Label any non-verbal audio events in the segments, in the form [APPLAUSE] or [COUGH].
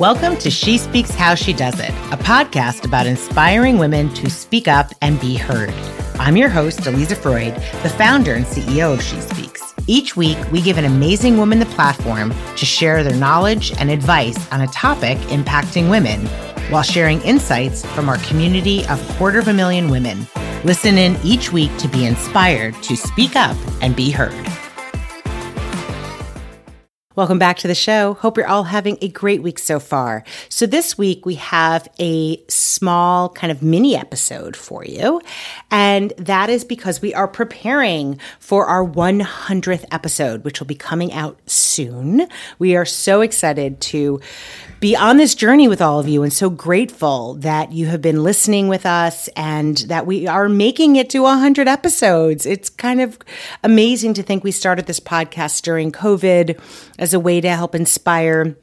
Welcome to She Speaks How She Does It, a podcast about inspiring women to speak up and be heard. I'm your host, Aliza Freud, the founder and CEO of She Speaks. Each week, we give an amazing woman the platform to share their knowledge and advice on a topic impacting women while sharing insights from our community of quarter of a million women. Listen in each week to be inspired to speak up and be heard. Welcome back to the show. Hope you're all having a great week so far. So, this week we have a small kind of mini episode for you. And that is because we are preparing for our 100th episode, which will be coming out soon. We are so excited to be on this journey with all of you and so grateful that you have been listening with us and that we are making it to 100 episodes. It's kind of amazing to think we started this podcast during COVID as a way to help inspire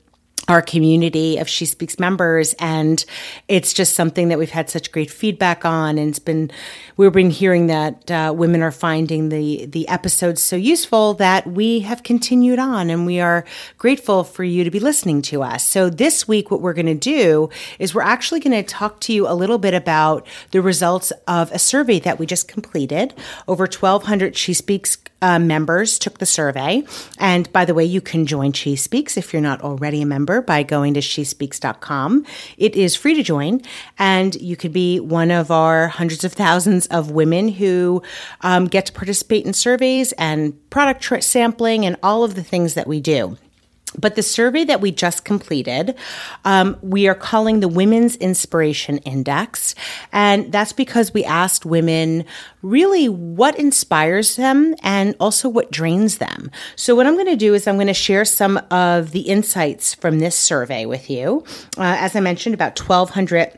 our community of She Speaks members. And it's just something that we've had such great feedback on. And it's been, we've been hearing that uh, women are finding the, the episodes so useful that we have continued on. And we are grateful for you to be listening to us. So this week, what we're going to do is we're actually going to talk to you a little bit about the results of a survey that we just completed. Over 1,200 She Speaks uh, members took the survey. And by the way, you can join She Speaks if you're not already a member by going to shespeaks.com. It is free to join, and you could be one of our hundreds of thousands of women who um, get to participate in surveys and product tr- sampling and all of the things that we do. But the survey that we just completed, um, we are calling the Women's Inspiration Index. And that's because we asked women really what inspires them and also what drains them. So, what I'm going to do is I'm going to share some of the insights from this survey with you. Uh, as I mentioned, about 1,200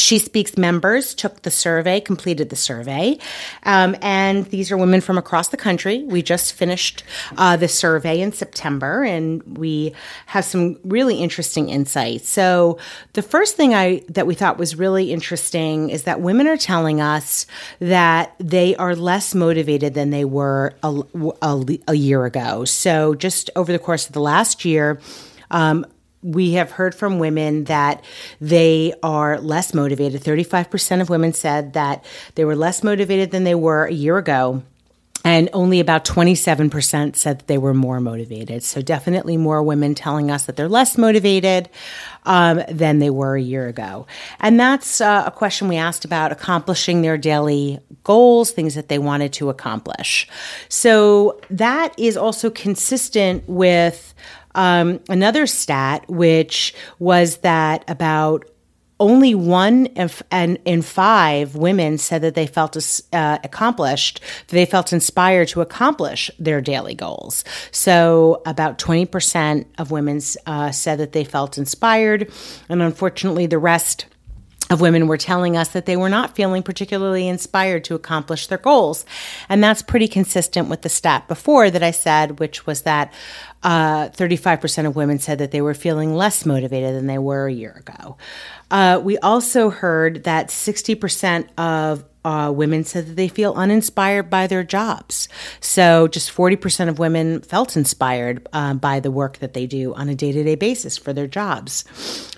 she Speaks members took the survey, completed the survey, um, and these are women from across the country. We just finished uh, the survey in September, and we have some really interesting insights. So, the first thing I that we thought was really interesting is that women are telling us that they are less motivated than they were a, a, a year ago. So, just over the course of the last year. Um, we have heard from women that they are less motivated. 35% of women said that they were less motivated than they were a year ago. And only about 27% said that they were more motivated. So, definitely more women telling us that they're less motivated um, than they were a year ago. And that's uh, a question we asked about accomplishing their daily goals, things that they wanted to accomplish. So, that is also consistent with um, another stat, which was that about only one in, in five women said that they felt uh, accomplished, they felt inspired to accomplish their daily goals. So, about 20% of women uh, said that they felt inspired. And unfortunately, the rest of women were telling us that they were not feeling particularly inspired to accomplish their goals. And that's pretty consistent with the stat before that I said, which was that uh, 35% of women said that they were feeling less motivated than they were a year ago. Uh, we also heard that 60% of uh, women said that they feel uninspired by their jobs. So just 40% of women felt inspired uh, by the work that they do on a day to day basis for their jobs.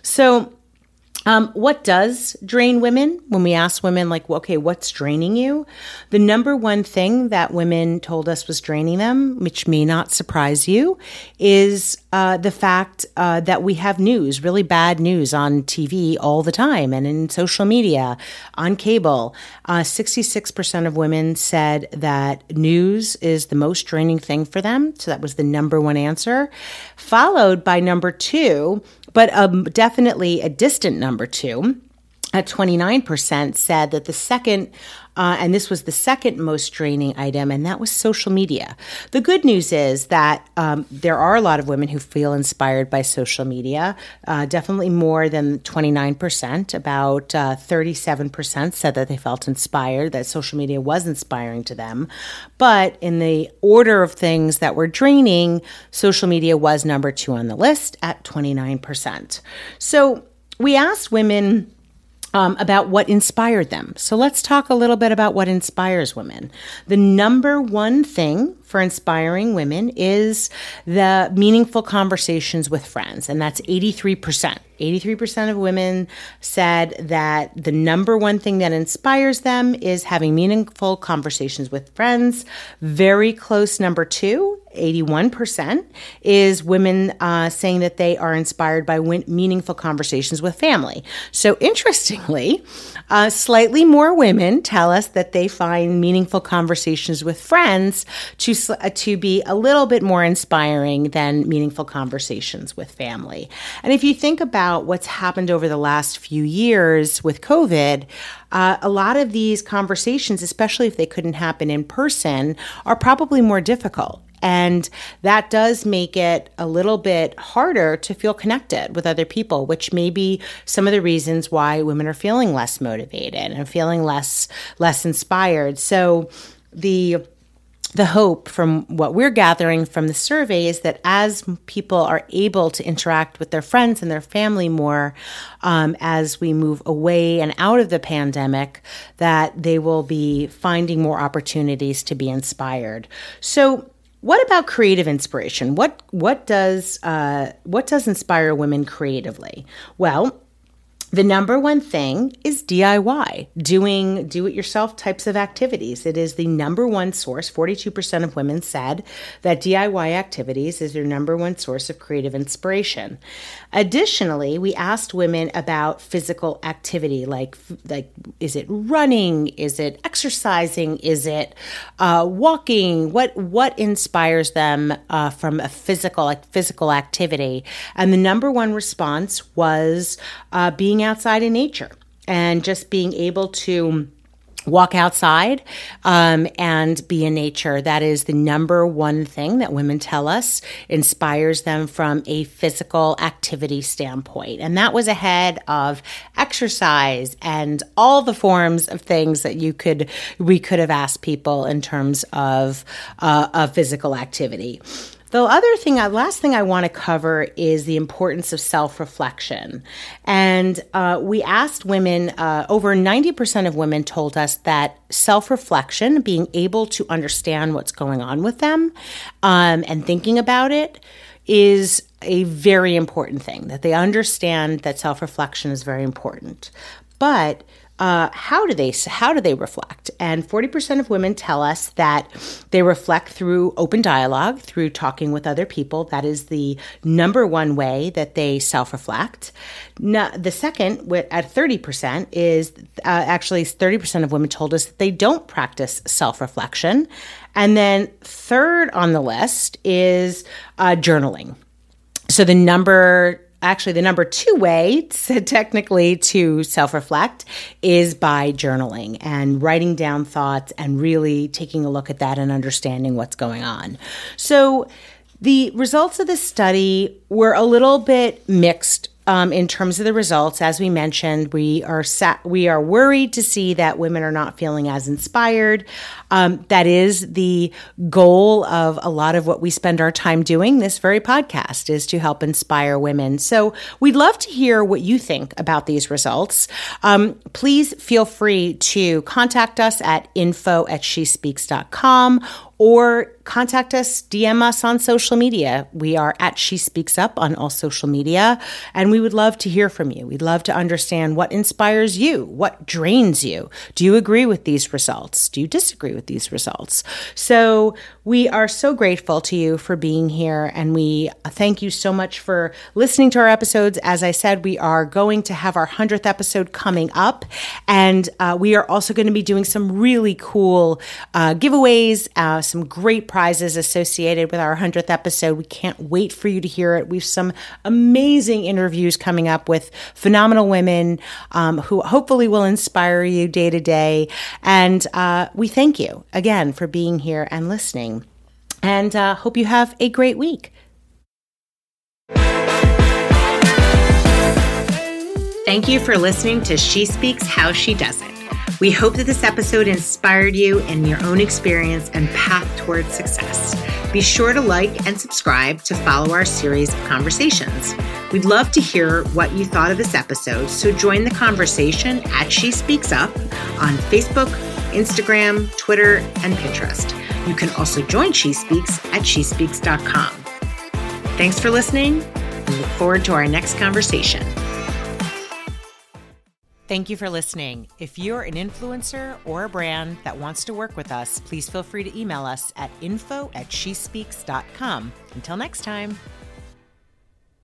So um, what does drain women? When we ask women, like, okay, what's draining you? The number one thing that women told us was draining them, which may not surprise you, is uh, the fact uh, that we have news, really bad news on TV all the time and in social media, on cable. Uh, 66% of women said that news is the most draining thing for them. So that was the number one answer, followed by number two but um, definitely a distant number two at 29% said that the second, uh, and this was the second most draining item, and that was social media. The good news is that um, there are a lot of women who feel inspired by social media, uh, definitely more than 29%. About uh, 37% said that they felt inspired, that social media was inspiring to them. But in the order of things that were draining, social media was number two on the list at 29%. So we asked women um, about what inspired them. So let's talk a little bit about what inspires women. The number one thing for inspiring women is the meaningful conversations with friends, and that's 83%. 83% of women said that the number one thing that inspires them is having meaningful conversations with friends. Very close number two 81% is women uh, saying that they are inspired by win- meaningful conversations with family. So, interestingly, uh, slightly more women tell us that they find meaningful conversations with friends to, uh, to be a little bit more inspiring than meaningful conversations with family. And if you think about what's happened over the last few years with COVID, uh, a lot of these conversations, especially if they couldn't happen in person, are probably more difficult. And that does make it a little bit harder to feel connected with other people, which may be some of the reasons why women are feeling less motivated and feeling less less inspired. So the the hope from what we're gathering from the survey is that as people are able to interact with their friends and their family more um, as we move away and out of the pandemic, that they will be finding more opportunities to be inspired. So, what about creative inspiration? What what does uh, what does inspire women creatively? Well, the number one thing is DIY, doing do it yourself types of activities. It is the number one source. 42% of women said that DIY activities is their number one source of creative inspiration. Additionally, we asked women about physical activity like like is it running, is it exercising, is it uh, walking? What what inspires them uh, from a physical like physical activity? And the number one response was uh, being outside in nature and just being able to walk outside um, and be in nature. That is the number one thing that women tell us inspires them from a physical activity standpoint. And that was ahead of exercise and all the forms of things that you could, we could have asked people in terms of, uh, of physical activity. The other thing, uh, last thing I want to cover is the importance of self reflection. And uh, we asked women, uh, over 90% of women told us that self reflection, being able to understand what's going on with them um, and thinking about it, is a very important thing, that they understand that self reflection is very important. But uh, how do they how do they reflect? And 40% of women tell us that they reflect through open dialogue, through talking with other people. That is the number one way that they self reflect. the second, at 30%, is uh, actually 30% of women told us that they don't practice self reflection. And then third on the list is uh, journaling. So the number actually the number two way [LAUGHS] technically to self-reflect is by journaling and writing down thoughts and really taking a look at that and understanding what's going on. So the results of the study were a little bit mixed um, in terms of the results, as we mentioned, we are sat, we are worried to see that women are not feeling as inspired. Um, that is the goal of a lot of what we spend our time doing. This very podcast is to help inspire women. So we'd love to hear what you think about these results. Um, please feel free to contact us at info at shespeaks.com or contact us, DM us on social media. We are at She Speaks Up on all social media, and we would love to hear from you. We'd love to understand what inspires you, what drains you. Do you agree with these results? Do you disagree with these results? So, we are so grateful to you for being here, and we thank you so much for listening to our episodes. As I said, we are going to have our 100th episode coming up, and uh, we are also going to be doing some really cool uh, giveaways, uh, some great prizes associated with our 100th episode. We can't wait for you to hear it. We've some amazing interviews coming up with phenomenal women um, who hopefully will inspire you day to day. And uh, we thank you again for being here and listening and uh, hope you have a great week. Thank you for listening to She Speaks How She Does It. We hope that this episode inspired you in your own experience and path towards success. Be sure to like and subscribe to follow our series of conversations. We'd love to hear what you thought of this episode, so join the conversation at She Speaks Up on Facebook, Instagram, Twitter, and Pinterest. You can also join She Speaks at shespeaks.com. Thanks for listening and look forward to our next conversation. Thank you for listening. If you're an influencer or a brand that wants to work with us, please feel free to email us at info at shespeaks.com. Until next time.